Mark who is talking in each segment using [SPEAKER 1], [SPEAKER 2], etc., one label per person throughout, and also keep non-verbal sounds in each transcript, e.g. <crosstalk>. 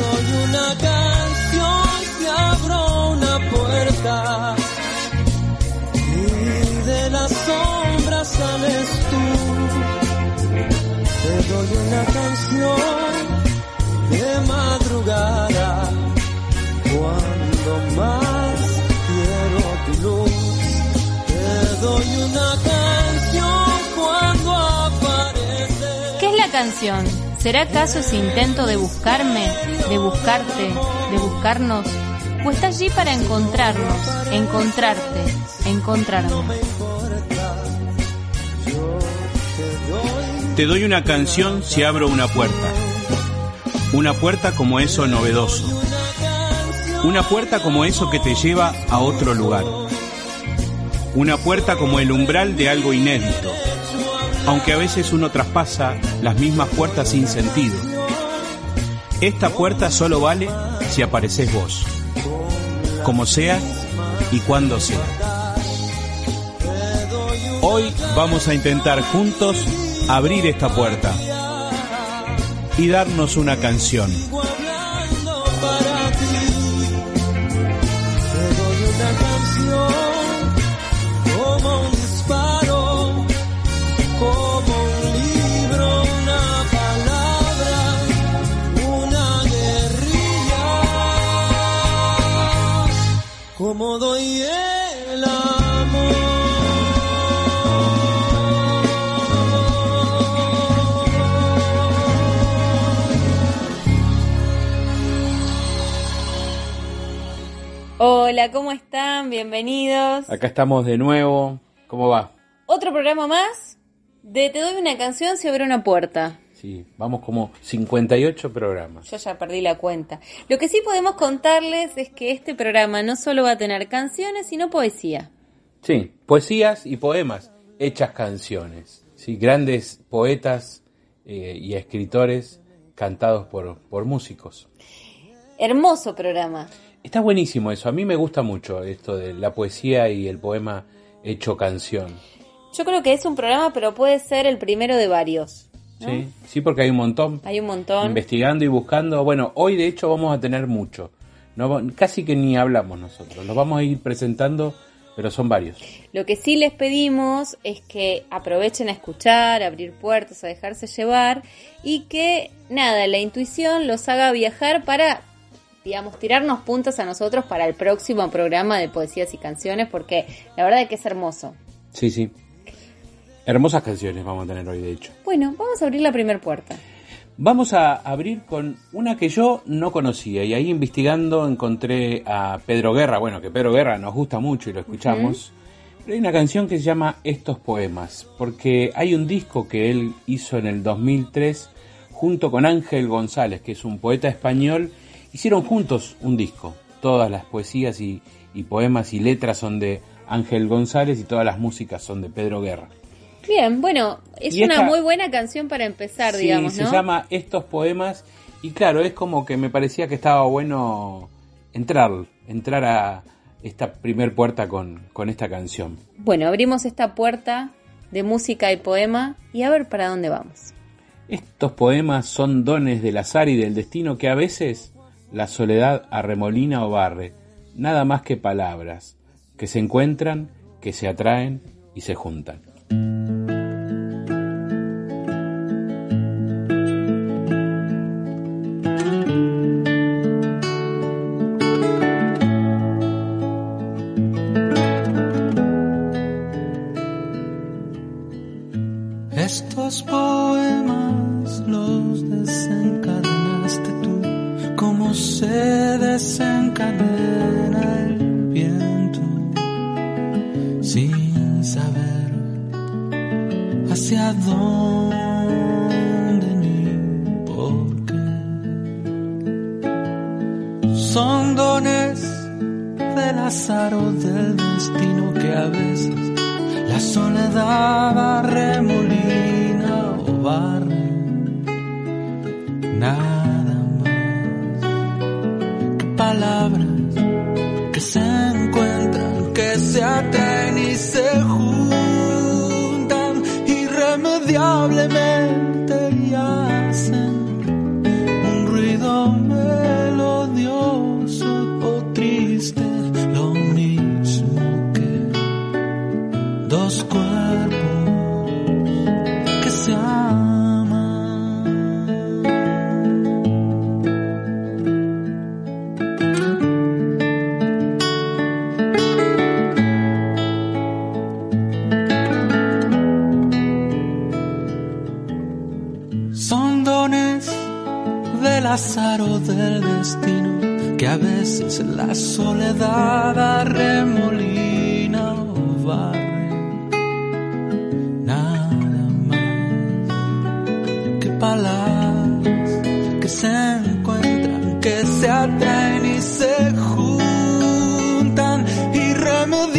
[SPEAKER 1] doy una canción y abro una puerta y de las sombras sales tú. Te doy una canción de madrugada cuando más quiero tu luz. Te doy una canción cuando aparece.
[SPEAKER 2] ¿Qué es la canción? ¿Será acaso ese intento de buscarme, de buscarte, de buscarnos? ¿O está allí para encontrarnos, encontrarte, encontrarnos?
[SPEAKER 3] Te doy una canción si abro una puerta. Una puerta como eso novedoso. Una puerta como eso que te lleva a otro lugar. Una puerta como el umbral de algo inédito. Aunque a veces uno traspasa las mismas puertas sin sentido. Esta puerta solo vale si apareces vos. Como sea y cuando sea. Hoy vamos a intentar juntos abrir esta puerta y darnos una canción.
[SPEAKER 1] Como doy el
[SPEAKER 2] Hola, ¿cómo están? Bienvenidos.
[SPEAKER 3] Acá estamos de nuevo. ¿Cómo va?
[SPEAKER 2] Otro programa más de Te doy una canción si abre una puerta.
[SPEAKER 3] Sí, vamos como 58 programas.
[SPEAKER 2] Yo ya perdí la cuenta. Lo que sí podemos contarles es que este programa no solo va a tener canciones, sino poesía.
[SPEAKER 3] Sí, poesías y poemas hechas canciones. Sí, grandes poetas eh, y escritores cantados por, por músicos.
[SPEAKER 2] Hermoso programa.
[SPEAKER 3] Está buenísimo eso. A mí me gusta mucho esto de la poesía y el poema hecho canción.
[SPEAKER 2] Yo creo que es un programa, pero puede ser el primero de varios. ¿No?
[SPEAKER 3] Sí, sí, porque hay un montón.
[SPEAKER 2] Hay un montón.
[SPEAKER 3] Investigando y buscando. Bueno, hoy de hecho vamos a tener mucho. No, casi que ni hablamos nosotros. Los vamos a ir presentando, pero son varios.
[SPEAKER 2] Lo que sí les pedimos es que aprovechen a escuchar, a abrir puertas, a dejarse llevar y que nada, la intuición los haga viajar para, digamos, tirarnos puntos a nosotros para el próximo programa de poesías y canciones porque la verdad es que es hermoso.
[SPEAKER 3] Sí, sí. Hermosas canciones vamos a tener hoy, de hecho.
[SPEAKER 2] Bueno, vamos a abrir la primera puerta.
[SPEAKER 3] Vamos a abrir con una que yo no conocía y ahí investigando encontré a Pedro Guerra, bueno, que Pedro Guerra nos gusta mucho y lo escuchamos. Pero hay una canción que se llama Estos Poemas, porque hay un disco que él hizo en el 2003 junto con Ángel González, que es un poeta español. Hicieron juntos un disco. Todas las poesías y, y poemas y letras son de Ángel González y todas las músicas son de Pedro Guerra.
[SPEAKER 2] Bien, bueno, es
[SPEAKER 3] Y
[SPEAKER 2] una
[SPEAKER 3] esta-
[SPEAKER 2] muy buena canción para empezar,
[SPEAKER 3] Sí,
[SPEAKER 2] digamos,
[SPEAKER 3] se
[SPEAKER 2] ¿no?
[SPEAKER 3] llama Estos Poemas y claro, es como que me parecía que estaba bueno entrar, entrar a esta primer puerta con, con esta canción.
[SPEAKER 2] Bueno, abrimos esta puerta de música y poema y a ver para dónde vamos.
[SPEAKER 3] Estos poemas son dones del azar y del destino que a veces la soledad arremolina o barre, nada más que palabras, que se encuentran, que se atraen y se juntan.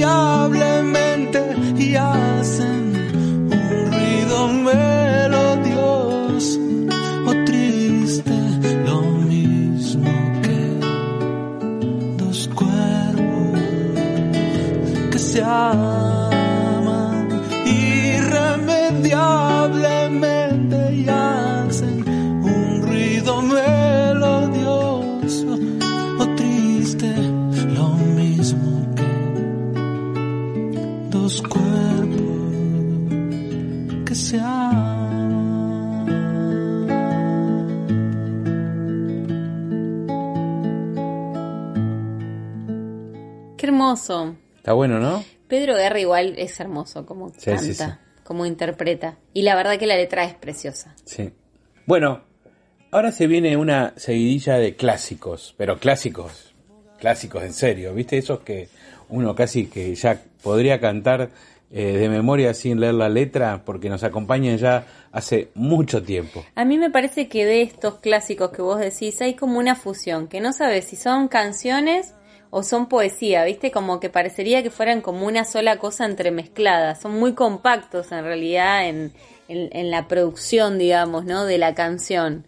[SPEAKER 1] Irremediablemente y hacen un ruido
[SPEAKER 4] melodioso. O triste, lo mismo que dos cuerpos que se
[SPEAKER 2] hermoso.
[SPEAKER 3] Está bueno, ¿no?
[SPEAKER 2] Pedro Guerra igual es hermoso como
[SPEAKER 3] Sí,
[SPEAKER 2] canta,
[SPEAKER 3] sí, sí.
[SPEAKER 2] como interpreta. Y la verdad que la letra es preciosa.
[SPEAKER 3] Sí. Bueno, ahora se viene una seguidilla de clásicos, pero clásicos, clásicos en serio, ¿viste? Esos que uno casi que ya podría cantar eh, de memoria sin leer la letra porque nos acompañan ya hace mucho tiempo.
[SPEAKER 2] A mí me parece que de estos clásicos que vos decís hay como una fusión, que no sabes si son canciones o son poesía, ¿viste? Como que parecería que fueran como una sola cosa entremezclada. Son muy compactos en realidad en, en, en la producción, digamos, ¿no? De la canción.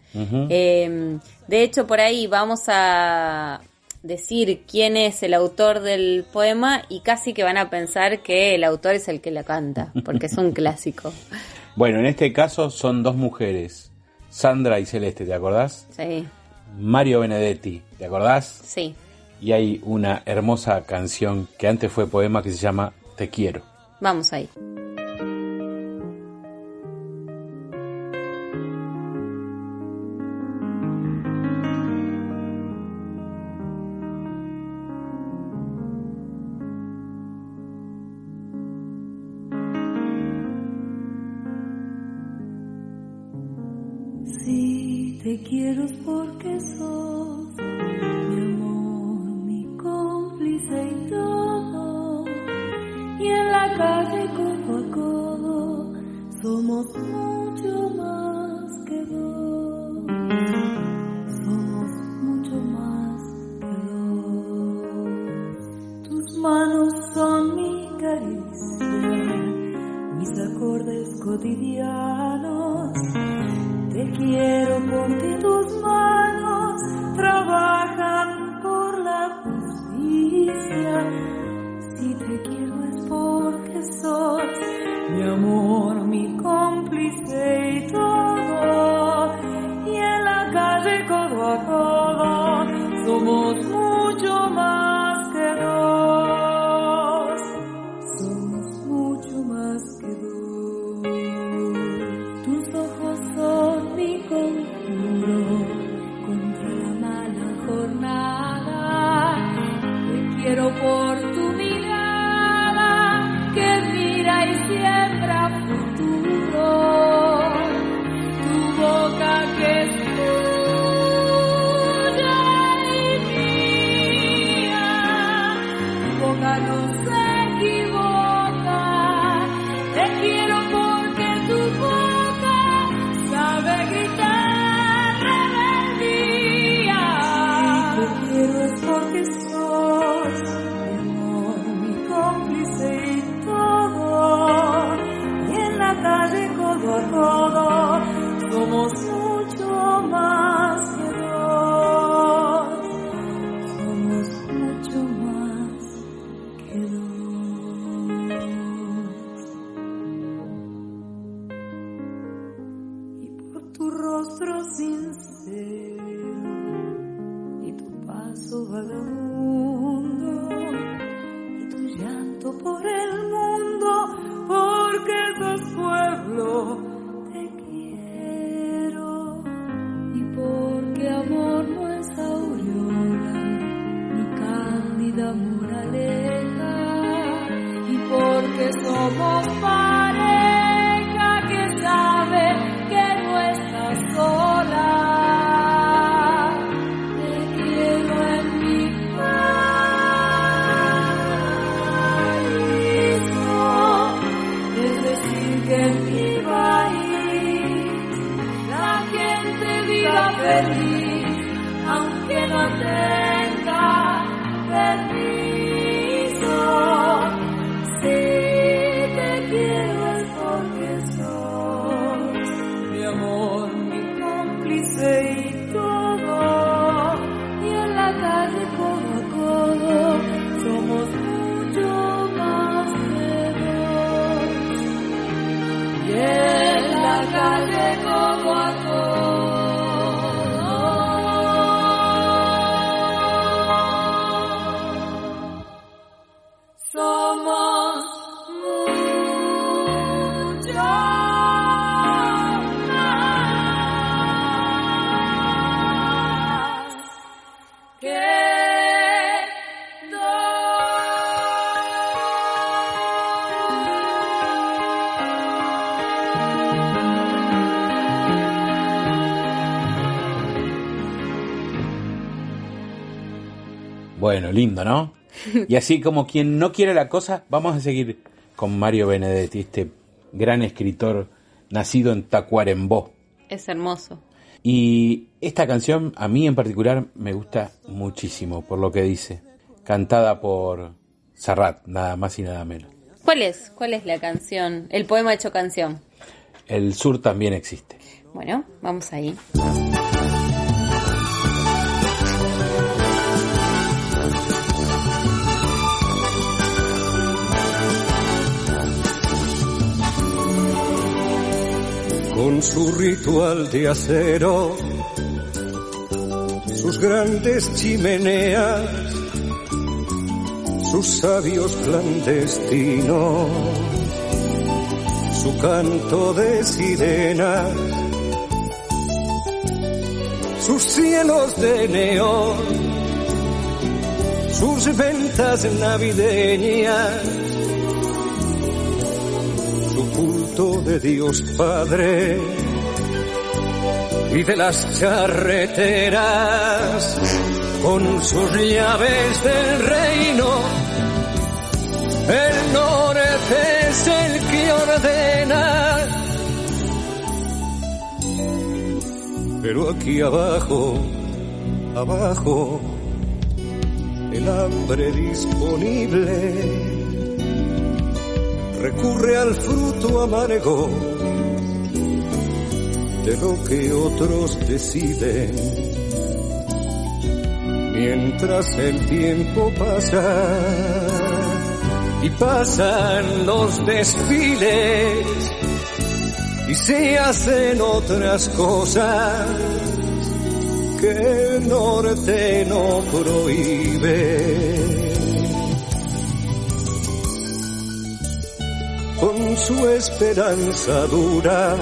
[SPEAKER 2] Eh, de hecho, por ahí vamos a decir quién es el autor del poema y casi que van a pensar que el autor es el que la canta, porque es un <laughs> clásico.
[SPEAKER 3] Bueno, en este caso son dos mujeres, Sandra y Celeste, ¿te acordás?
[SPEAKER 2] Sí,
[SPEAKER 3] Mario Benedetti, ¿te acordás?
[SPEAKER 2] sí.
[SPEAKER 3] Y hay una hermosa canción que antes fue poema que se llama Te quiero.
[SPEAKER 2] Vamos ahí.
[SPEAKER 5] Si te quiero porque sos somos mucho más que dos. Somos mucho más que dos. Tus manos son mi caricia, mis acordes cotidianos. Te quiero porque tus manos trabajan por la justicia. Si te quiero es porque sos mi amor,
[SPEAKER 3] Bueno, lindo, ¿no? <laughs> Y así como quien no quiere la cosa, vamos a seguir con Mario Benedetti, este gran escritor nacido en Tacuarembó.
[SPEAKER 2] Es hermoso.
[SPEAKER 3] Y esta canción a mí en particular me gusta muchísimo por lo que dice, cantada por Serrat, nada más y nada menos.
[SPEAKER 2] ¿Cuál es? ¿Cuál es la canción? El poema hecho canción.
[SPEAKER 3] El sur también existe.
[SPEAKER 2] Bueno, vamos ahí.
[SPEAKER 6] Con su ritual de acero, sus grandes chimeneas, sus sabios clandestinos, su canto de sirenas, sus cielos de neón, sus ventas navideñas de Dios Padre y de las charreteras con sus llaves del reino. El norte es el que ordena. Pero aquí abajo, abajo, el hambre disponible recurre al fruto amargo de lo que otros deciden. Mientras el tiempo pasa y pasan los desfiles y se hacen otras cosas que el norte no prohíbe. Con su esperanza dura.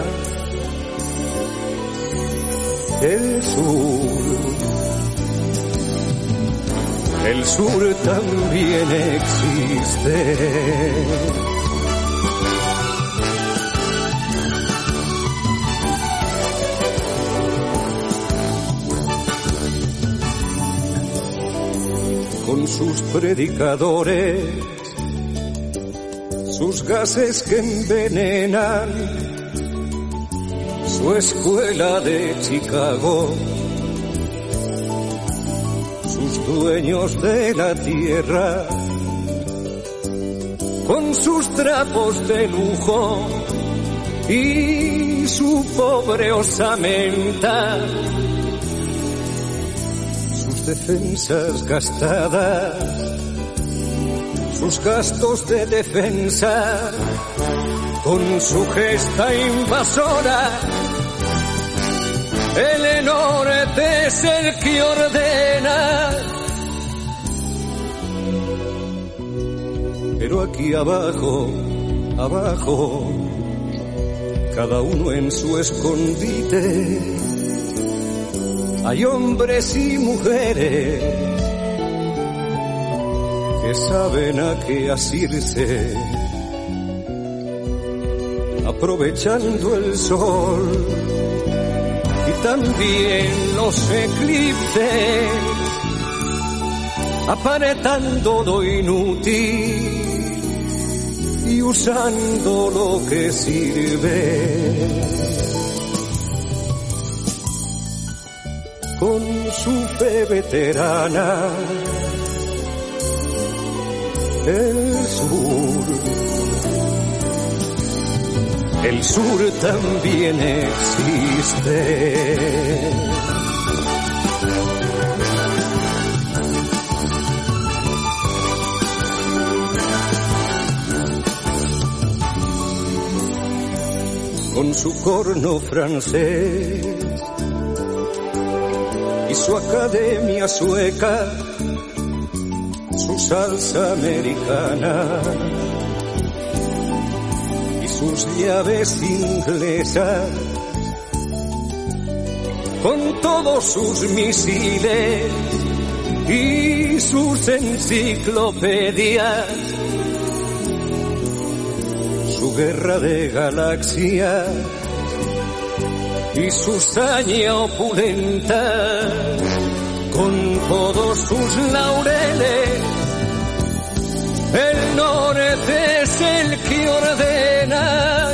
[SPEAKER 6] El sur, el sur también existe. Con sus predicadores sus gases que envenenan, su escuela de Chicago, sus dueños de la tierra, con sus trapos de lujo y su pobre osamenta, sus defensas gastadas gastos de defensa, con su gesta invasora. El norte es el que ordena. Pero aquí abajo, abajo, cada uno en su escondite, hay hombres y mujeres saben a qué asirse, aprovechando el sol y también los eclipses, aparentando lo inútil y usando lo que sirve. Con su fe veterana el sur. El sur también existe. Con su corno francés y su academia sueca salsa americana. Y sus llaves inglesas. Con todos sus misiles y sus enciclopedias, su guerra de galaxias y su saña opulenta con todos sus laureles que ordena.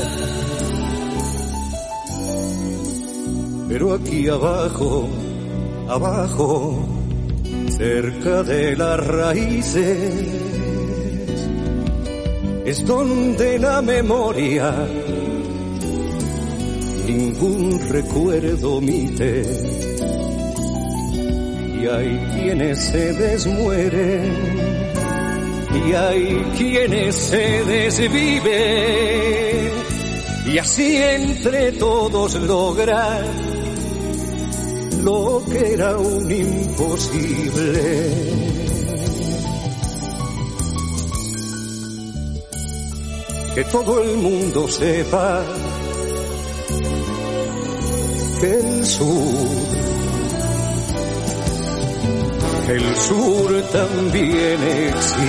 [SPEAKER 6] Pero aquí abajo, abajo, cerca de las raíces, es donde la memoria ningún recuerdo omite. Y hay quienes se desmueren, y hay quienes se desviven, y así entre todos lograr lo que era un imposible. Que todo el mundo sepa que el sur, el sur también existe.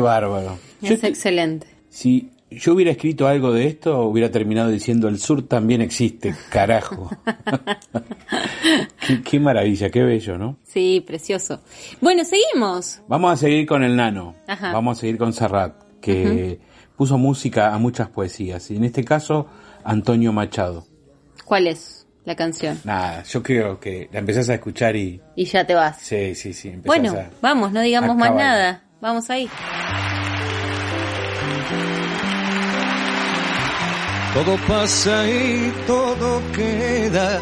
[SPEAKER 3] Bárbaro.
[SPEAKER 2] Es
[SPEAKER 3] te-
[SPEAKER 2] excelente.
[SPEAKER 3] si yo hubiera escrito algo de esto, hubiera terminado diciendo el sur también existe, carajo. <laughs> qué, qué maravilla, qué bello, ¿no?
[SPEAKER 2] Sí, precioso. Bueno, seguimos.
[SPEAKER 3] Vamos a seguir con el nano.
[SPEAKER 2] Ajá.
[SPEAKER 3] Vamos a seguir con Serrat, que puso música a muchas poesías. Y en este caso, Antonio Machado.
[SPEAKER 2] ¿Cuál es la canción?
[SPEAKER 3] Nada, yo creo que la empezás a escuchar y...
[SPEAKER 2] Y ya te vas.
[SPEAKER 3] Sí, sí, sí.
[SPEAKER 2] Bueno,
[SPEAKER 3] a-
[SPEAKER 2] vamos, no digamos más nada. Vamos ahí.
[SPEAKER 6] Todo pasa y todo queda,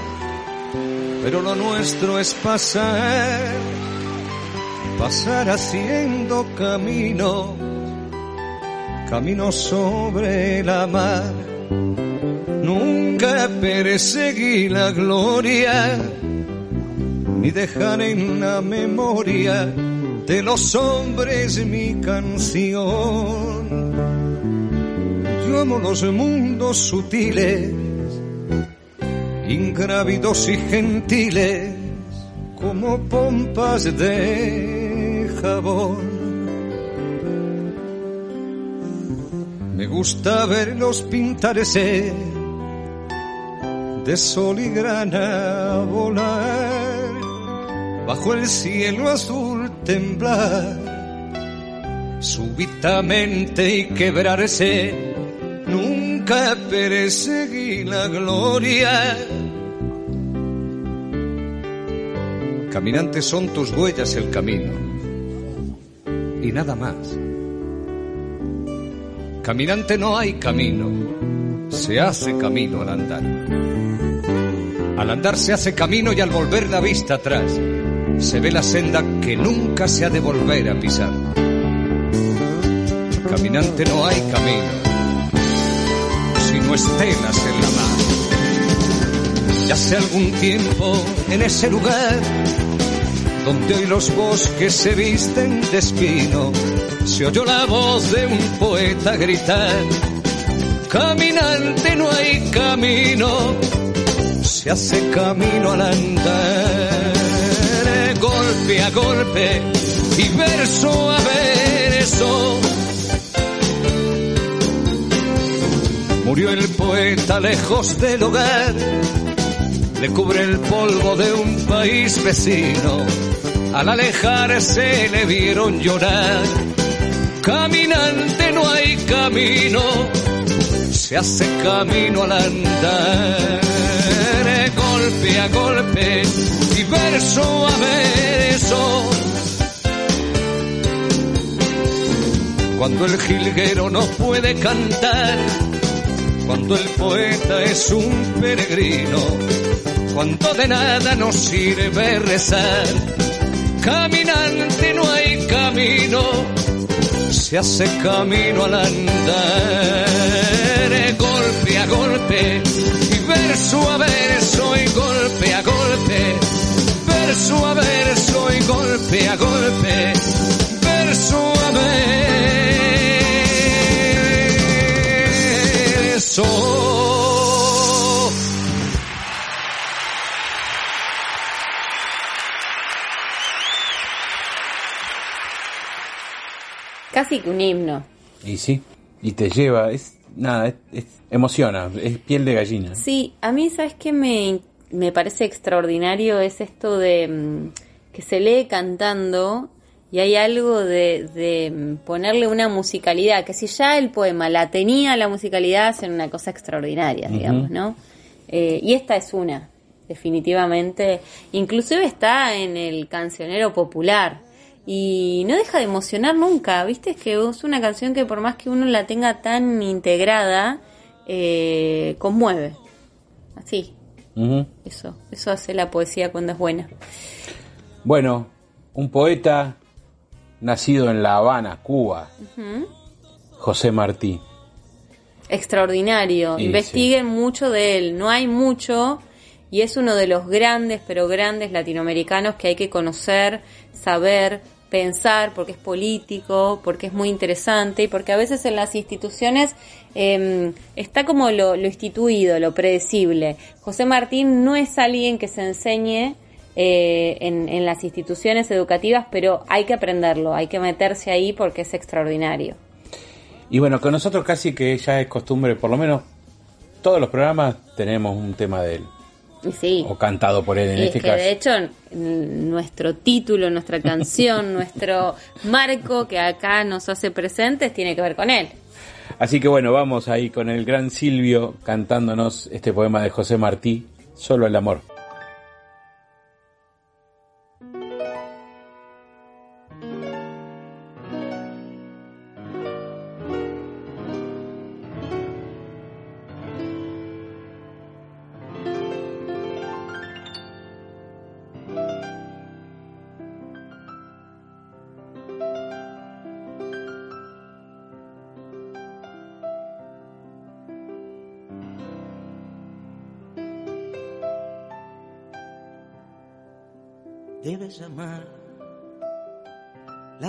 [SPEAKER 6] pero lo nuestro es pasar, pasar haciendo camino, camino sobre la mar. Nunca perseguí la gloria, ni dejar en la memoria de los hombres mi canción. Yo amo los mundos sutiles, ingrávidos y gentiles, como pompas de jabón. Me gusta verlos pintarse de sol y grana volar, bajo el cielo azul temblar, súbitamente y quebrarse. Nunca perseguí la gloria. Caminantes son tus huellas el camino y nada más. Caminante no hay camino, se hace camino al andar. Al andar se hace camino y al volver la vista atrás se ve la senda que nunca se ha de volver a pisar. Caminante no hay camino, sino estelas en la mar. Ya hace algún tiempo en ese lugar donde hoy los bosques se visten de espino, se oyó la voz de un poeta gritar, caminante no hay camino, se hace camino al andar, golpe a golpe y verso a verso. Murió el poeta lejos del hogar, le cubre el polvo de un país vecino. Al alejarse le vieron llorar. Caminante no hay camino, se hace camino al andar. Golpe a golpe y verso a verso. Cuando el jilguero no puede cantar, cuando el poeta es un peregrino, cuando de nada nos sirve rezar, caminante no hay camino, se hace camino al andar, golpe a golpe, y verso a verso y golpe a golpe, verso a verso y golpe a golpe, verso a verso.
[SPEAKER 2] Casi que un himno.
[SPEAKER 3] Y sí, y te lleva, es nada, es, es- emociona, es piel de gallina.
[SPEAKER 2] Sí, a mí, ¿sabes qué me, me parece extraordinario? Es esto de mm, que se lee cantando y hay algo de, de mm, ponerle una musicalidad, que si ya el poema la tenía la musicalidad, hacen una cosa extraordinaria, digamos, ¿no? Eh, y esta es una, definitivamente. Inclusive está en el cancionero popular. Y no deja de emocionar nunca, ¿viste? Es que es una canción que por más que uno la tenga tan integrada, eh, conmueve. Así, eso, eso hace la poesía cuando es buena.
[SPEAKER 3] Bueno, un poeta nacido en La Habana, Cuba, José Martí.
[SPEAKER 2] Extraordinario,
[SPEAKER 3] Y
[SPEAKER 2] investiguen mucho de él, no hay mucho y es uno de los grandes, pero grandes latinoamericanos que hay que conocer, saber, pensar, porque es político, porque es muy interesante y porque a veces en las instituciones eh, está como lo, instituido, lo predecible. José Martín no es alguien que se enseñe eh, en, en las instituciones educativas, pero hay que aprenderlo, hay que meterse ahí porque es extraordinario.
[SPEAKER 3] Y bueno, con nosotros casi que ya es costumbre, por lo menos todos los programas tenemos un tema de él,
[SPEAKER 2] sí.
[SPEAKER 3] o cantado por él en
[SPEAKER 2] es
[SPEAKER 3] este
[SPEAKER 2] que
[SPEAKER 3] caso.
[SPEAKER 2] de hecho nuestro título, nuestra canción, <laughs> nuestro marco que acá nos hace presentes tiene que ver con él.
[SPEAKER 3] Así que bueno, vamos ahí con el gran Silvio cantándonos este poema de José Martí, Solo el amor.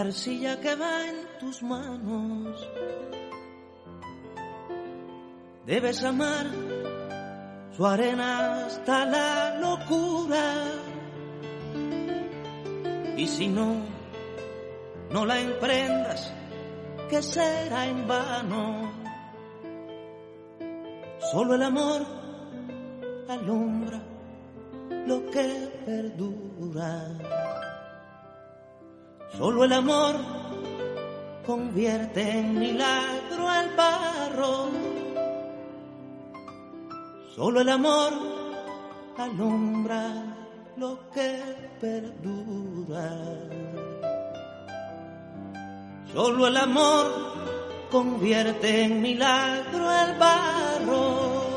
[SPEAKER 7] Arcilla que va en tus manos. Debes amar su arena hasta la locura. Y si no, no la emprendas, que será en vano. Solo el amor alumbra lo que perdura. Solo el amor convierte en milagro el barro. Solo el amor alumbra lo que perdura. Solo el amor convierte en milagro el barro.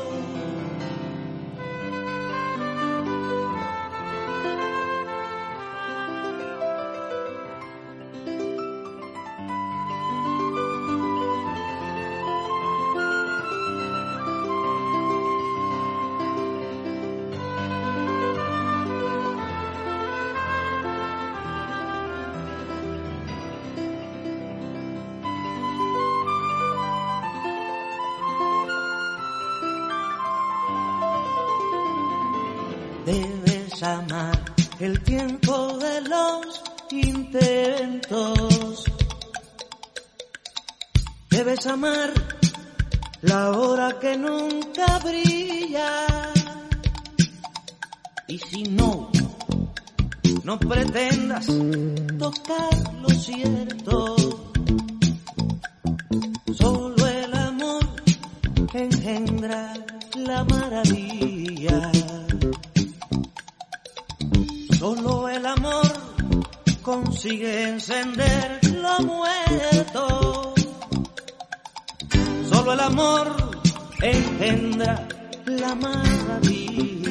[SPEAKER 7] Amar la hora que nunca brilla. Y si no, no pretendas tocar lo cierto. Solo el amor engendra la maravilla. Solo el amor consigue encender lo muerto. Solo el amor engendra la maravilla.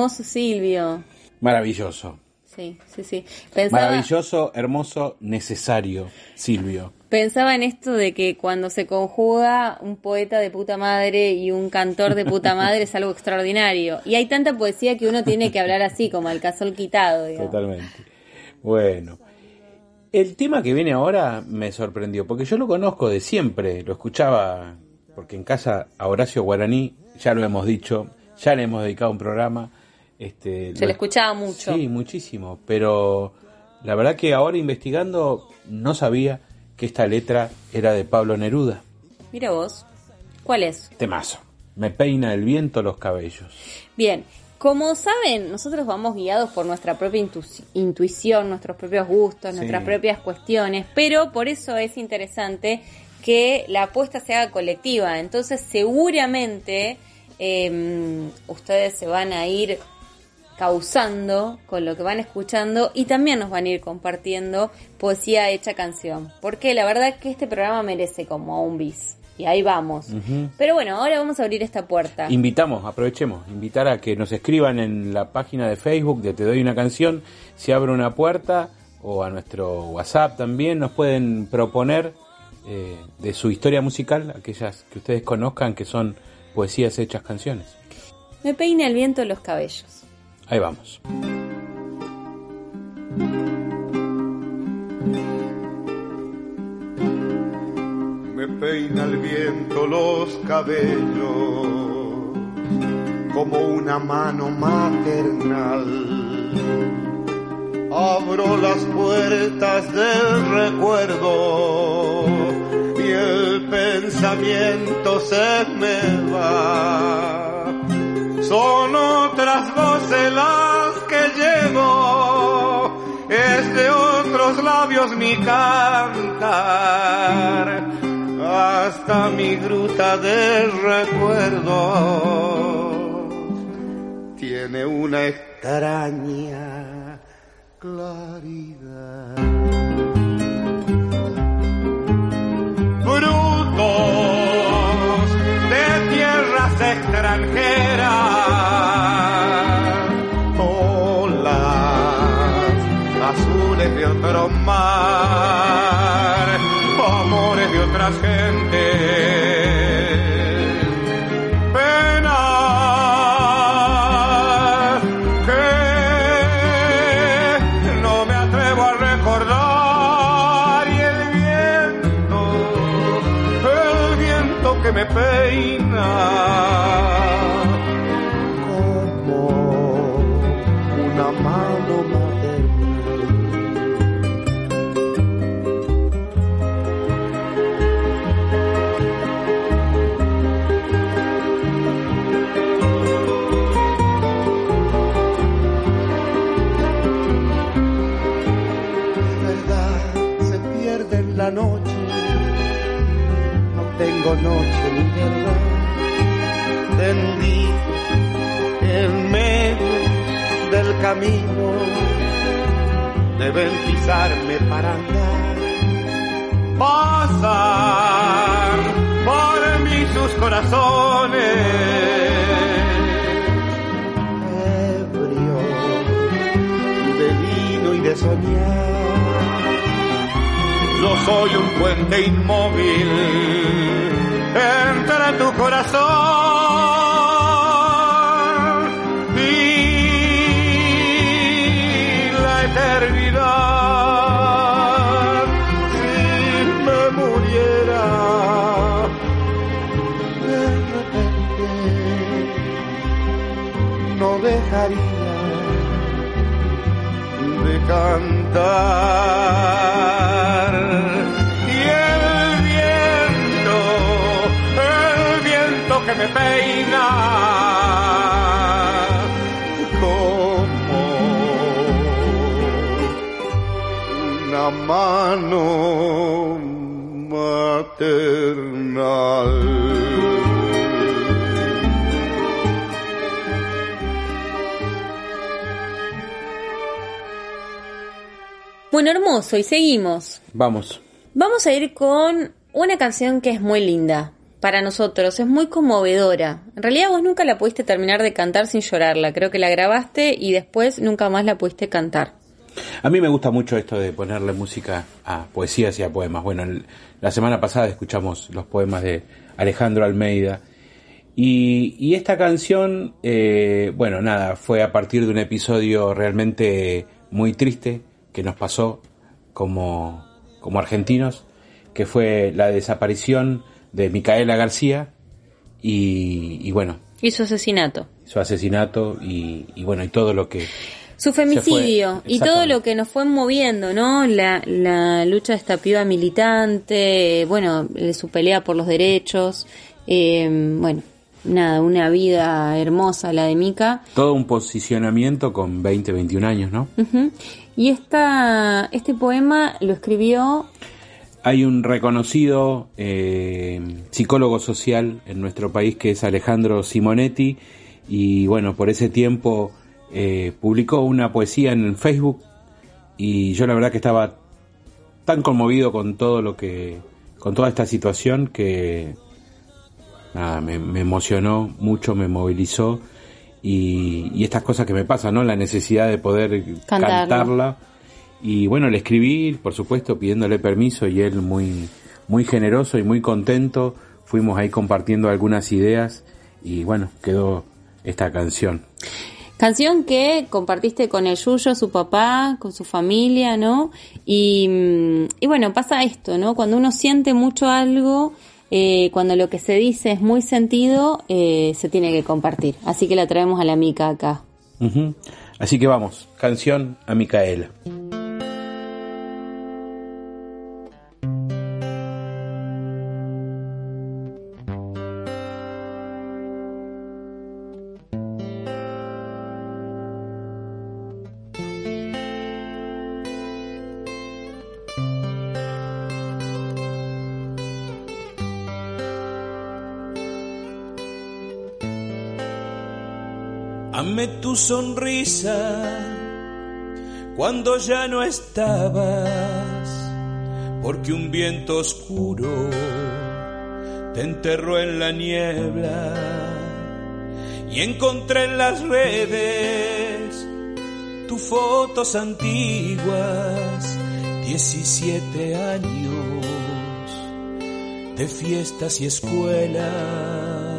[SPEAKER 2] Hermoso Silvio.
[SPEAKER 3] Maravilloso.
[SPEAKER 2] Sí, sí, sí. Pensaba,
[SPEAKER 3] Maravilloso, hermoso, necesario, Silvio.
[SPEAKER 2] pensaba en esto de que cuando se conjuga un poeta de puta madre y un cantor de puta madre es algo extraordinario. Y hay tanta poesía que uno tiene que hablar así, como el casol quitado. digamos.
[SPEAKER 3] Totalmente. Bueno. El tema que viene ahora me sorprendió, porque yo lo conozco de siempre, lo escuchaba, porque en casa a Horacio Guaraní, ya lo hemos dicho, ya le hemos dedicado un programa. Este,
[SPEAKER 2] Se
[SPEAKER 3] lo-
[SPEAKER 2] le escuchaba mucho.
[SPEAKER 3] Sí, muchísimo, pero la verdad que ahora investigando no sabía que esta letra era de Pablo Neruda.
[SPEAKER 2] Mira vos. ¿Cuál es?
[SPEAKER 3] Temazo. Me peina el viento los cabellos.
[SPEAKER 2] Bien, como saben, nosotros vamos guiados por nuestra propia intu- intuición, nuestros propios gustos,
[SPEAKER 3] Sí.
[SPEAKER 2] nuestras propias cuestiones, pero por eso es interesante que la apuesta se haga colectiva. Entonces, seguramente eh, ustedes se van a ir causando con lo que van escuchando y también nos van a ir compartiendo poesía hecha canción. Porque la verdad es que este programa merece como un bis. Y ahí vamos. Pero bueno, ahora vamos a abrir esta puerta.
[SPEAKER 3] Invitamos, aprovechemos, invitar a que nos escriban en la página de Facebook de Te Doy una canción, si abre una puerta, o a nuestro WhatsApp también, nos pueden proponer eh, de su historia musical, aquellas que ustedes conozcan que son poesías hechas canciones.
[SPEAKER 2] Me peina el viento los cabellos.
[SPEAKER 3] Ahí vamos.
[SPEAKER 8] Me peina el viento los cabellos como una mano maternal. Abro las puertas del recuerdo y el pensamiento se me va. Son otras voces las que llevo, es de otros labios mi cantar, hasta mi gruta de recuerdos tiene una extraña claridad. Tierras extranjeras, olas azules de otro mar, amores de otras gentes, noche ni verdad, tendí en medio del camino, deben pisarme para andar, pasan por mí sus corazones, ebrios de vino y de soñar. Yo soy un puente inmóvil entre tu corazón y la eternidad. Si me muriera de repente, no dejaría de cantar me peina como una mano maternal.
[SPEAKER 2] Bueno, hermoso, y seguimos.
[SPEAKER 3] Vamos.
[SPEAKER 2] Vamos a ir con una canción que es muy linda. Para nosotros es muy conmovedora. En realidad vos nunca la pudiste terminar de cantar sin llorarla. Creo que la grabaste y después nunca más la pudiste cantar.
[SPEAKER 3] A mí me gusta mucho esto de ponerle música a poesías y a poemas. Bueno, el- la semana pasada escuchamos los poemas de Alejandro Almeida. Y, esta canción, eh, bueno, nada, fue a partir de un episodio realmente muy triste que nos pasó como, como argentinos, que fue la desaparición de Micaela García y, y bueno,
[SPEAKER 2] Y su asesinato.
[SPEAKER 3] su asesinato y, y bueno, y todo lo que...
[SPEAKER 2] Su femicidio
[SPEAKER 3] fue,
[SPEAKER 2] y todo lo que nos fue moviendo, ¿no? La, la lucha de esta piba militante, bueno, eh, su pelea por los derechos, eh, bueno, nada, una vida hermosa la de Mica.
[SPEAKER 3] Todo un posicionamiento con 20, 21 años, ¿no?
[SPEAKER 2] Y esta, este poema lo escribió
[SPEAKER 3] Hay un reconocido eh, psicólogo social en nuestro país que es Alejandro Simonetti y bueno, por ese tiempo eh, publicó una poesía en Facebook y yo la verdad que estaba tan conmovido con todo lo que, con toda esta situación que nada, me, me emocionó mucho, me movilizó y, y estas cosas que me pasan, ¿no? La necesidad de poder
[SPEAKER 2] Cantarlo.
[SPEAKER 3] cantarla y bueno, le escribí, por supuesto, pidiéndole permiso y él muy, muy generoso y muy contento. Fuimos ahí compartiendo algunas ideas y bueno, quedó esta canción.
[SPEAKER 2] Canción que compartiste con el Yuyo, su papá, con su familia, ¿no? Y, mm, y bueno, pasa esto, ¿no? Cuando uno siente mucho algo, eh, cuando lo que se dice es muy sentido, eh, se tiene que compartir. Así que la traemos a la mica acá.
[SPEAKER 3] Así que vamos, canción a Micaela.
[SPEAKER 6] Amé tu sonrisa cuando ya no estabas, porque un viento oscuro te enterró en la niebla y encontré en las redes tus fotos antiguas, 17 años de fiestas y escuelas.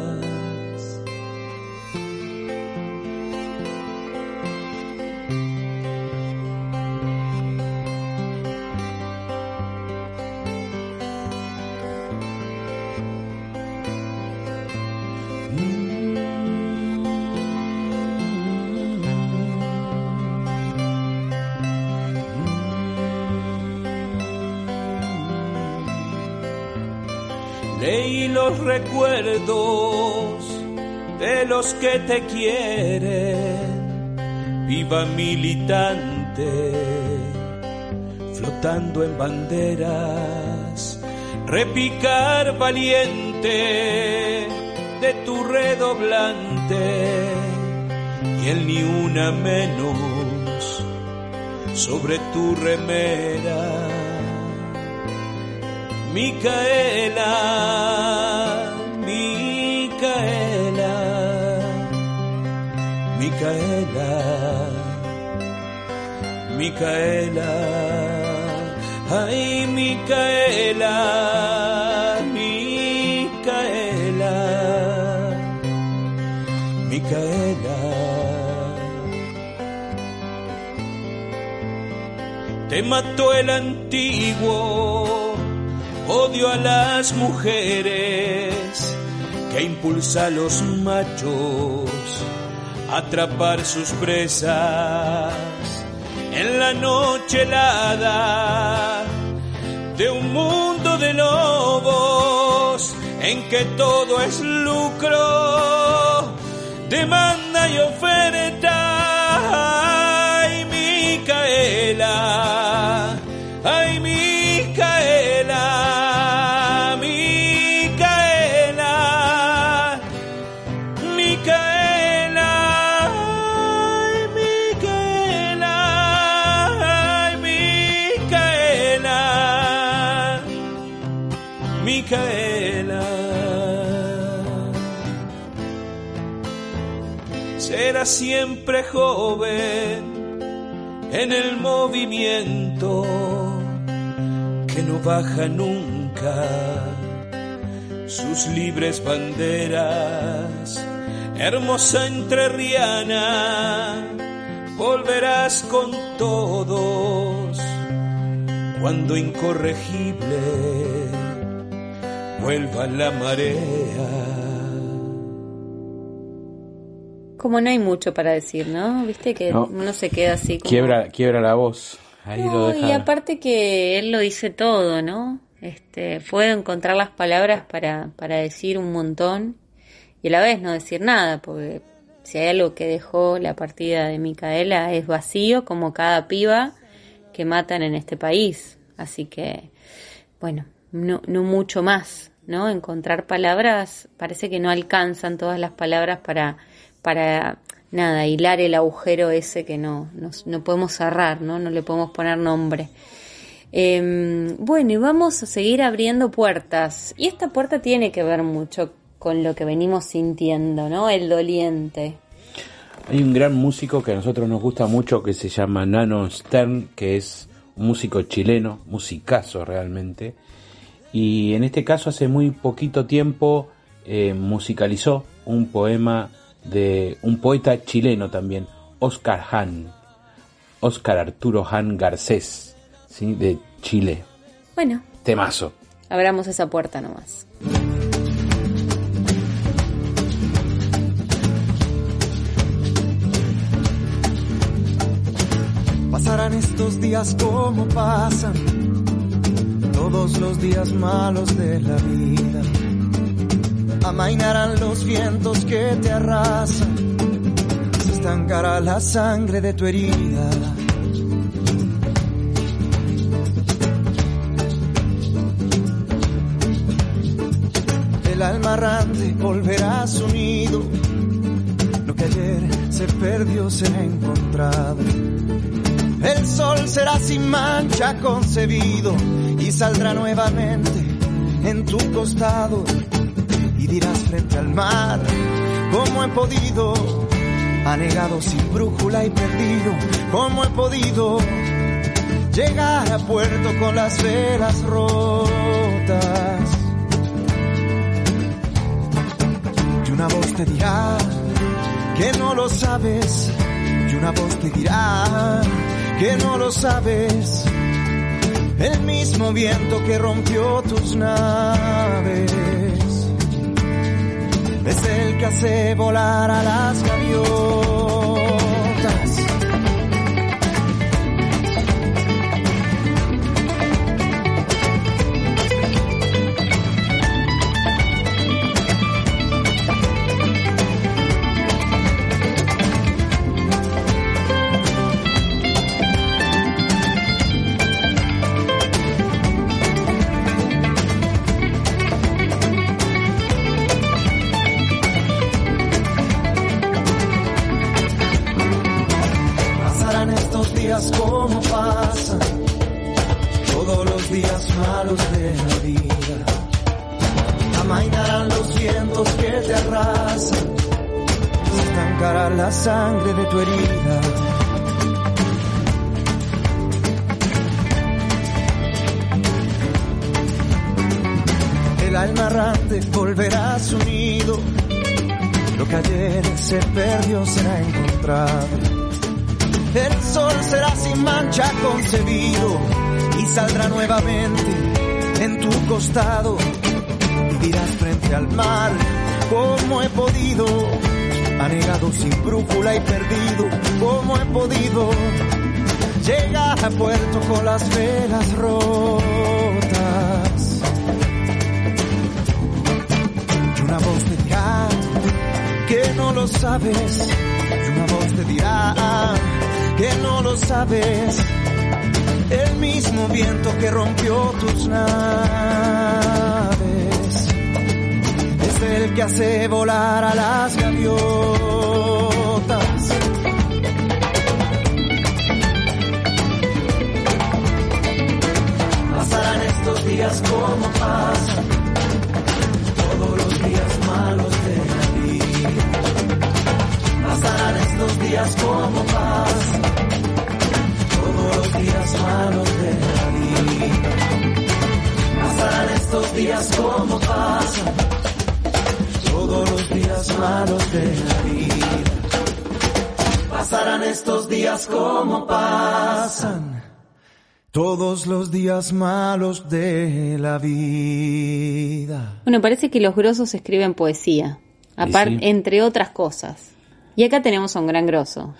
[SPEAKER 6] Los que te quieren, viva militante, flotando en banderas, repicar valiente de tu redoblante. Y el ni una menos sobre tu remera. Micaela, Micaela, Micaela, ay Micaela, Micaela, Micaela. Te mató el antiguo odio a las mujeres que impulsa a los machos atrapar sus presas en la noche helada de un mundo de lobos en que todo es lucro, demanda y oferta.
[SPEAKER 9] Siempre joven en el movimiento que no baja nunca sus libres banderas. Hermosa entrerriana, volverás con todos cuando incorregible vuelva la marea.
[SPEAKER 2] Como no hay mucho para decir, ¿no? Viste que
[SPEAKER 3] No.
[SPEAKER 2] uno se queda así como...
[SPEAKER 3] Quiebra, quiebra la voz. Ahí lo
[SPEAKER 2] No,
[SPEAKER 3] deja.
[SPEAKER 2] y aparte que él lo dice todo, ¿no? Este, puedo encontrar las palabras para, para decir un montón y a la vez no decir nada, porque si hay algo que dejó la partida de Micaela es vacío, como cada piba que matan en este país. Así que, bueno, no, no mucho más, ¿no? Encontrar palabras, parece que no alcanzan todas las palabras para, para nada, hilar el agujero ese que no, no, no podemos cerrar, ¿no? No le podemos poner nombre. Eh, bueno, y vamos a seguir abriendo puertas. Y esta puerta tiene que ver mucho con lo que venimos sintiendo, ¿no? El doliente.
[SPEAKER 3] Hay un gran músico que a nosotros nos gusta mucho que se llama Nano Stern, que es un músico chileno, musicazo realmente. Y en este caso hace muy poquito tiempo eh, musicalizó un poema de un poeta chileno también, Oscar Hahn, Oscar Arturo Hahn Garcés, ¿sí? de Chile.
[SPEAKER 2] Bueno,
[SPEAKER 3] Temazo.
[SPEAKER 2] abramos esa puerta nomás.
[SPEAKER 10] Pasarán estos días como pasan todos los días malos de la vida. Amainarán los vientos que te arrasan. Se estancará la sangre de tu herida. El alma errante volverá a su nido. Lo que ayer se perdió será encontrado. El sol será sin mancha concebido y saldrá nuevamente en tu costado y dirás frente al mar cómo he podido, anegado sin brújula y perdido, cómo he podido llegar a puerto con las velas rotas. Y una voz te dirá que no lo sabes, y una voz te dirá que no lo sabes. El mismo viento que rompió tus naves que hace volar a las gaviotas. Las velas rotas. Y una voz te dirá que no lo sabes, y una voz te dirá que no lo sabes. El mismo viento que rompió tus naves es el que hace volar a las gaviotas. días como pasan, todos los días malos de la vida. Pasarán estos días como pasan, todos los días malos de la vida. Pasarán estos
[SPEAKER 11] días como pasan, todos los días malos de la vida. Pasarán estos días como pasan todos los días malos de la vida.
[SPEAKER 2] Bueno, parece que los grosos escriben poesía, aparte,
[SPEAKER 3] sí.
[SPEAKER 2] entre otras cosas. Y acá tenemos a un gran grosso.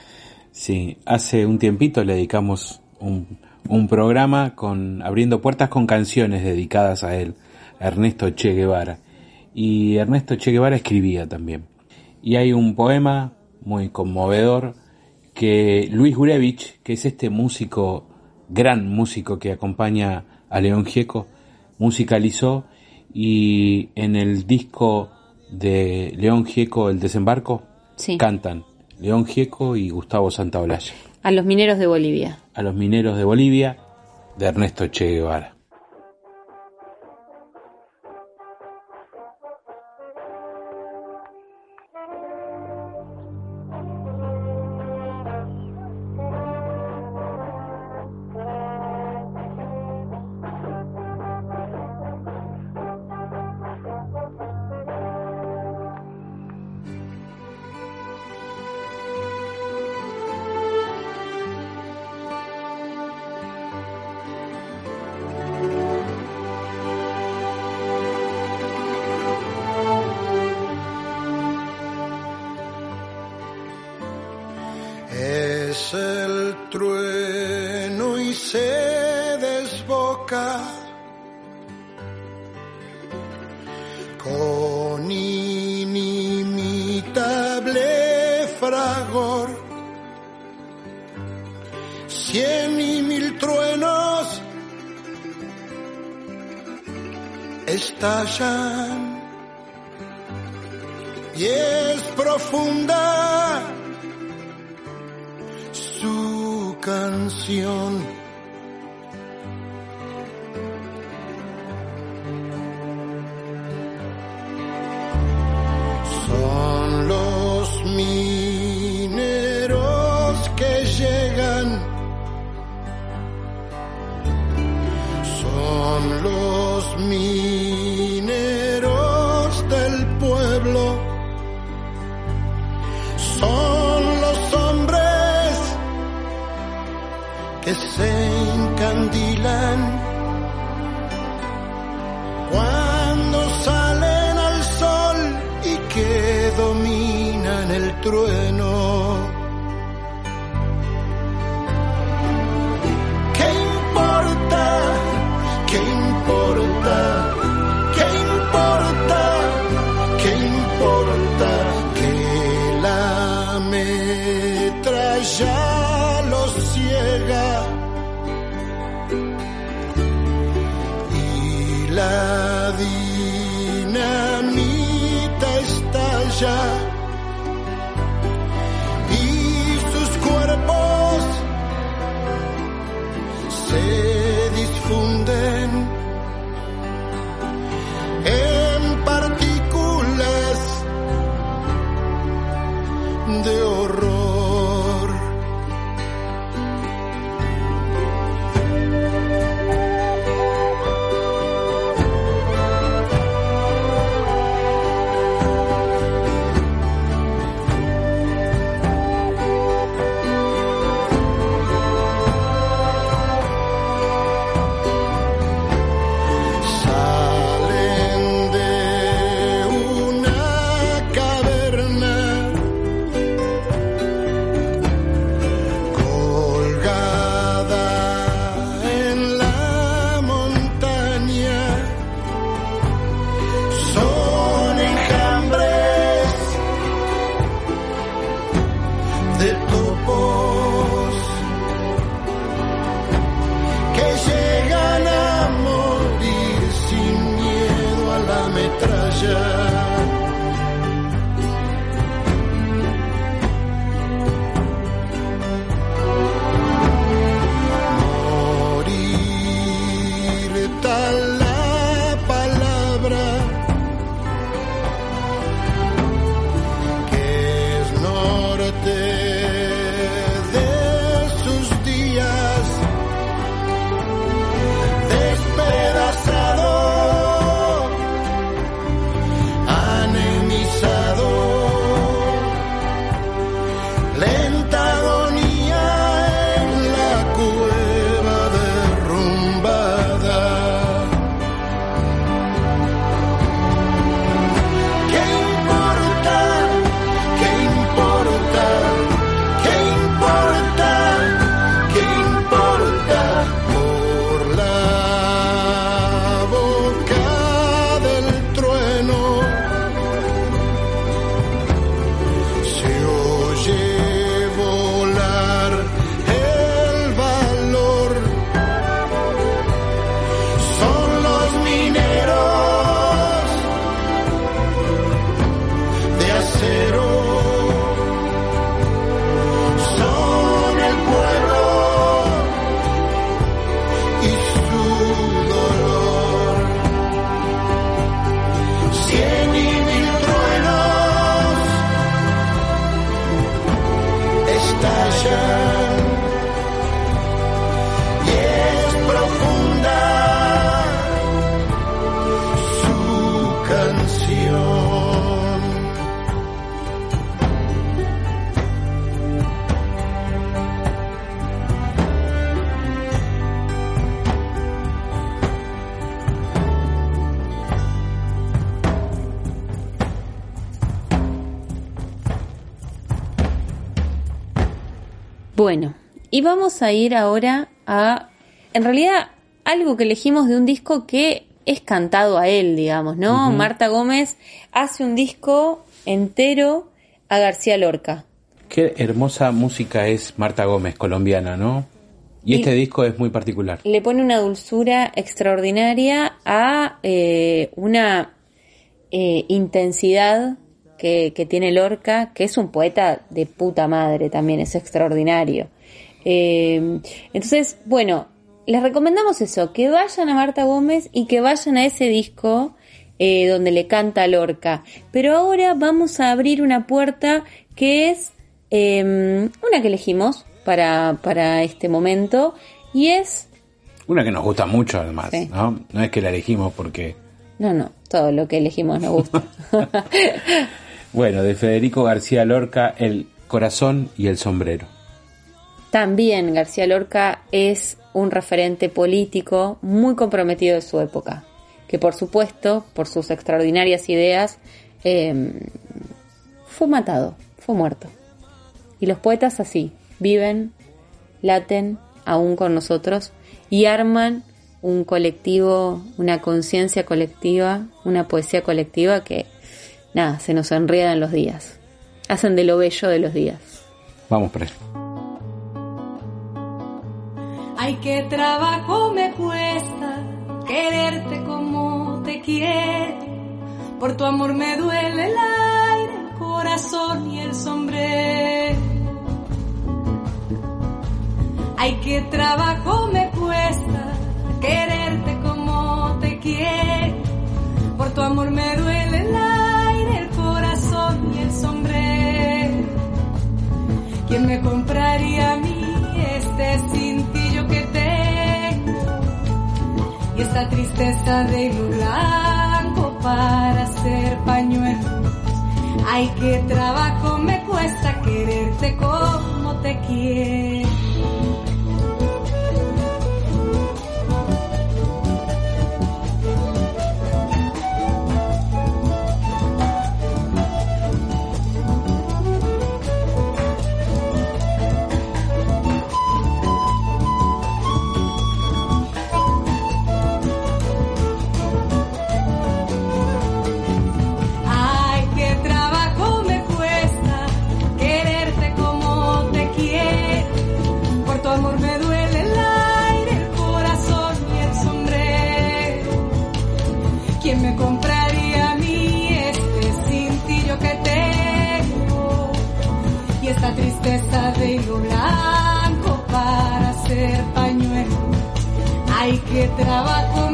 [SPEAKER 3] Sí, hace un tiempito le dedicamos un, un programa con abriendo puertas con canciones dedicadas a él, a Ernesto Che Guevara. Y Ernesto Che Guevara escribía también. Y hay un poema muy conmovedor que Luis Gurevich, que es este músico, gran músico que acompaña a León Gieco, musicalizó y en el disco de León Gieco, El Desembarco,
[SPEAKER 2] Sí.
[SPEAKER 3] cantan León Gieco y Gustavo Santaolalla.
[SPEAKER 2] A los mineros de Bolivia.
[SPEAKER 3] A los mineros de Bolivia, de Ernesto Che Guevara.
[SPEAKER 11] Trueno y se desboca con inimitable fragor. Cien y mil truenos estallan y es profunda canción. Y
[SPEAKER 2] vamos a ir ahora a, en realidad, algo que elegimos de un disco que es cantado a él, digamos, ¿no? Marta Gómez hace un disco entero a García Lorca.
[SPEAKER 3] Qué hermosa música es Marta Gómez, colombiana, ¿no? Y, este disco es muy particular.
[SPEAKER 2] Le pone una dulzura extraordinaria a eh, una eh, intensidad que, que, tiene Lorca, que es un poeta de puta madre también, es extraordinario. Eh, entonces, bueno, les recomendamos eso, que vayan a Marta Gómez y que vayan a ese disco eh, donde le canta Lorca. Pero ahora vamos a abrir una puerta que es em, una que elegimos para, para este momento y es...
[SPEAKER 3] Una que nos gusta mucho además, ¿no? No es que la elegimos porque...
[SPEAKER 2] No, no, todo lo que elegimos nos gusta. <laughs>
[SPEAKER 3] bueno, de Federico García Lorca, El corazón y el sombrero.
[SPEAKER 2] También García Lorca es un referente político muy comprometido de su época, que por supuesto, por sus extraordinarias ideas, em, fue matado, fue muerto. Y los poetas así, viven, laten aún con nosotros y arman un colectivo, una conciencia colectiva, una poesía colectiva que, nada, se nos enreda en los días. Hacen de lo bello de los días.
[SPEAKER 3] Vamos por
[SPEAKER 12] Ay, qué trabajo me cuesta quererte como te quiero. Por tu amor me duele el aire, el corazón y el sombrero. Ay, qué trabajo me cuesta quererte como te quiero. Por tu amor me duele el aire, el corazón y el sombrero. ¿Quién me compraría a esta tristeza de hilo blanco para hacer pañuelos. Ay, qué trabajo me cuesta quererte como te quiero. Trabajo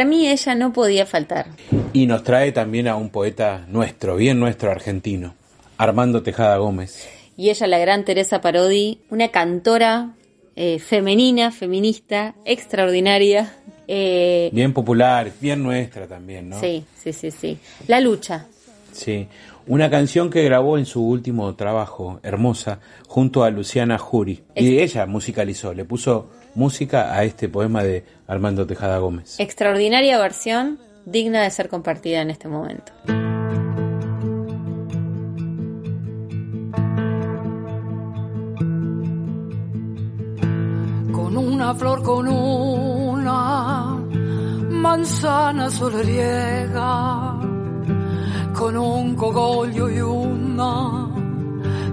[SPEAKER 12] Para
[SPEAKER 2] mí ella no podía faltar.
[SPEAKER 3] Y nos trae también a un poeta nuestro, bien nuestro argentino, Armando Tejada Gómez.
[SPEAKER 2] Y ella, la gran Teresa Parodi, una cantora eh, femenina, feminista, extraordinaria. Eh,
[SPEAKER 3] Bien popular, bien nuestra también, ¿no?
[SPEAKER 2] Sí, sí, sí, sí. La lucha.
[SPEAKER 3] Sí. Una canción que grabó en su último trabajo, hermosa, junto a Luciana Jury. Y ella musicalizó, le puso música a este poema de Armando Tejada Gómez.
[SPEAKER 2] Extraordinaria versión, digna de ser compartida en este momento.
[SPEAKER 5] con una flor, con una manzana solariega, con un cogollo y una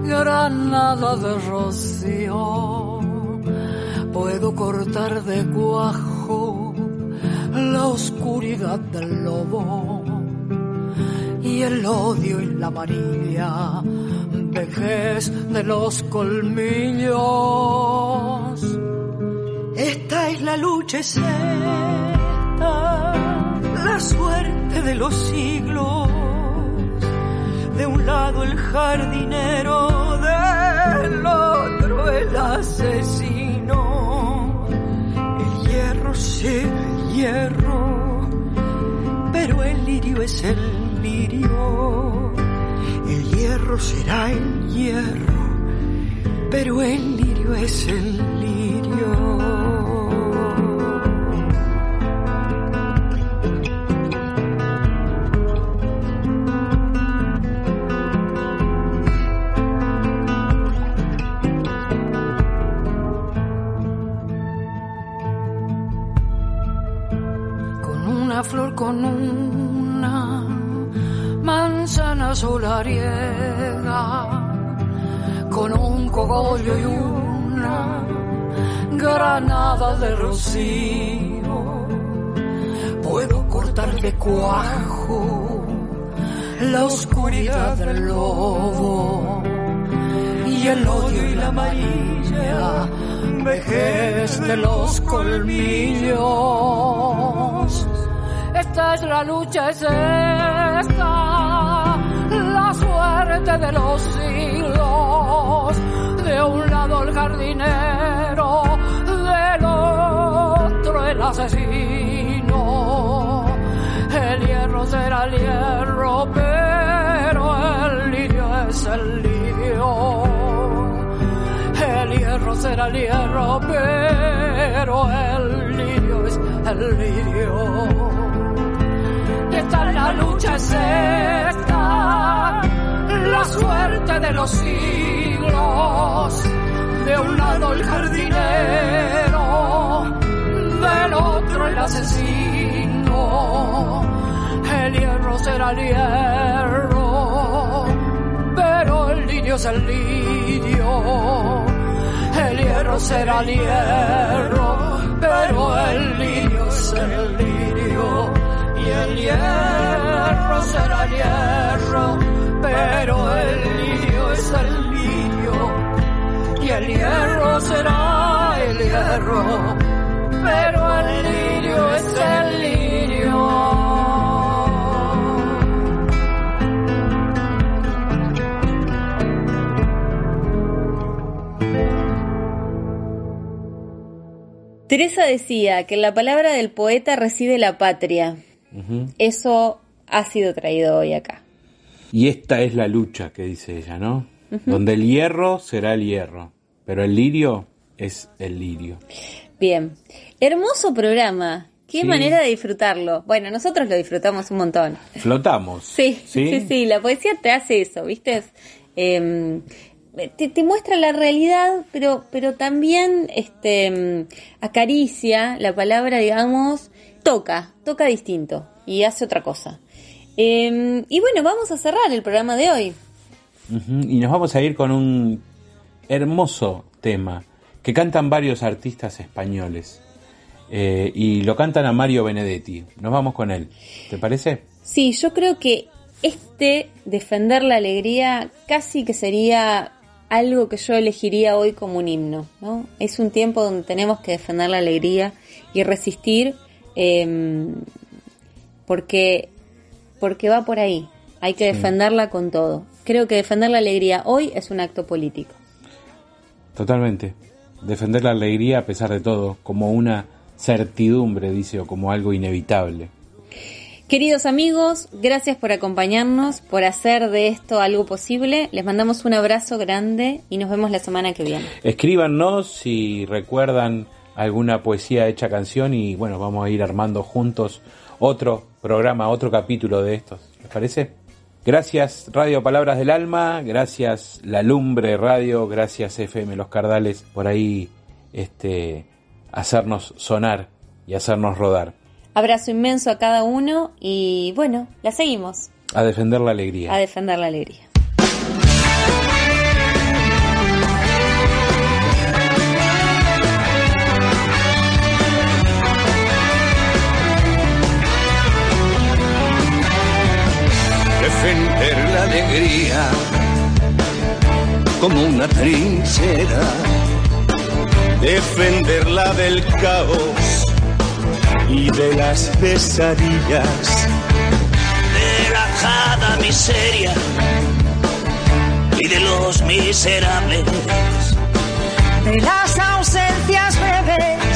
[SPEAKER 5] granada de rocío. Puedo cortar de cuajo la oscuridad del lobo y el odio y la amarilla vejez de los colmillos. Esta es la lucha, es la suerte de los siglos. De un lado el jardinero, del otro el asesino. El hierro, pero el lirio es el lirio. El hierro será el hierro, pero el lirio es el de rocío. Puedo cortar de cuajo la oscuridad del lobo y el odio y la amarilla vejez de los colmillos. Esta es la lucha, es esta, la suerte de los siglos. De un lado el jardinero, el hierro, pero el lirio es el lirio. El hierro será el hierro, pero el lirio es el lirio. Esta es la lucha, es esta, la suerte de los siglos. De un lado el jardinero, del otro el asesino. El hierro será el hierro, pero el lirio es el lirio. El hierro será el hierro, pero el lirio es el lirio. Y el hierro será el hierro, pero el lirio es el lirio. Y el hierro será el hierro, pero el lirio es el
[SPEAKER 2] Teresa decía que la palabra del poeta recibe la patria. Eso ha sido traído hoy acá.
[SPEAKER 3] Y esta es la lucha que dice ella, ¿no? Donde el hierro será el hierro, pero el lirio es el lirio.
[SPEAKER 2] Bien, hermoso programa. Qué
[SPEAKER 3] Sí.
[SPEAKER 2] manera de disfrutarlo. Bueno, nosotros lo disfrutamos un montón.
[SPEAKER 3] Flotamos.
[SPEAKER 2] Sí, sí, sí, la poesía te hace eso, ¿viste? Eh, te, te muestra la realidad, pero, pero también este, mm, acaricia la palabra, digamos, toca, toca distinto y hace otra cosa. Eh, y bueno, vamos a cerrar el programa de hoy.
[SPEAKER 3] Y nos vamos a ir con un hermoso tema que cantan varios artistas españoles. Eh, y lo cantan a Mario Benedetti. Nos vamos con él. ¿Te parece?
[SPEAKER 2] Sí, yo creo que este, defender la alegría, casi que sería algo que yo elegiría hoy como un himno, ¿no? Es un tiempo donde tenemos que defender la alegría y resistir, eh, porque, porque va por ahí. Hay que defenderla con todo. Creo que defender la alegría hoy es un acto político.
[SPEAKER 3] Totalmente. Defender la alegría a pesar de todo, como una certidumbre, dice, o como algo inevitable.
[SPEAKER 2] Queridos amigos, gracias por acompañarnos, por hacer de esto algo posible. Les mandamos un abrazo grande y nos vemos la semana que viene.
[SPEAKER 3] Escríbanos si recuerdan alguna poesía hecha canción y bueno, vamos a ir armando juntos otro programa, otro capítulo de estos. ¿Les parece? Gracias Radio Palabras del Alma, gracias La Lumbre Radio, gracias FM Los Cardales por ahí este hacernos sonar y hacernos rodar.
[SPEAKER 2] Abrazo inmenso a cada uno y bueno, la seguimos.
[SPEAKER 3] A defender la alegría.
[SPEAKER 2] A defender la alegría.
[SPEAKER 6] Defender la alegría como una trinchera. Defenderla del caos y de las pesadillas,
[SPEAKER 13] de la jada miseria y de los miserables,
[SPEAKER 14] de las ausencias breves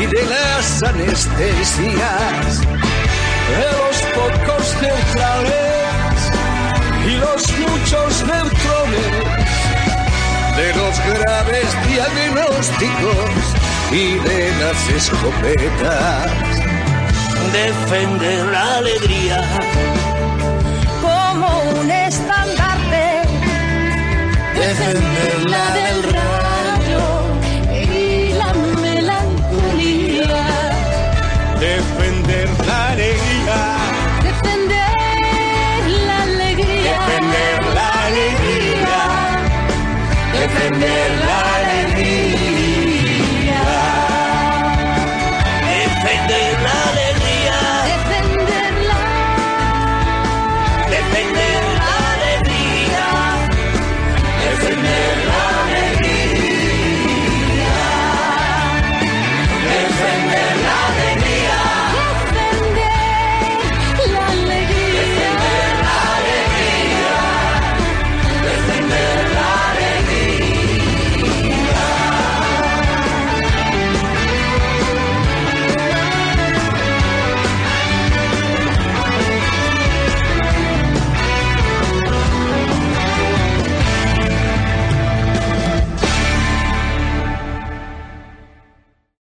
[SPEAKER 6] y de las anestesias, de los pocos neutrales y los muchos neutrones, de los graves diagnósticos y de las escopetas.
[SPEAKER 13] Defender la alegría
[SPEAKER 14] como un estandarte.
[SPEAKER 6] Defenderla del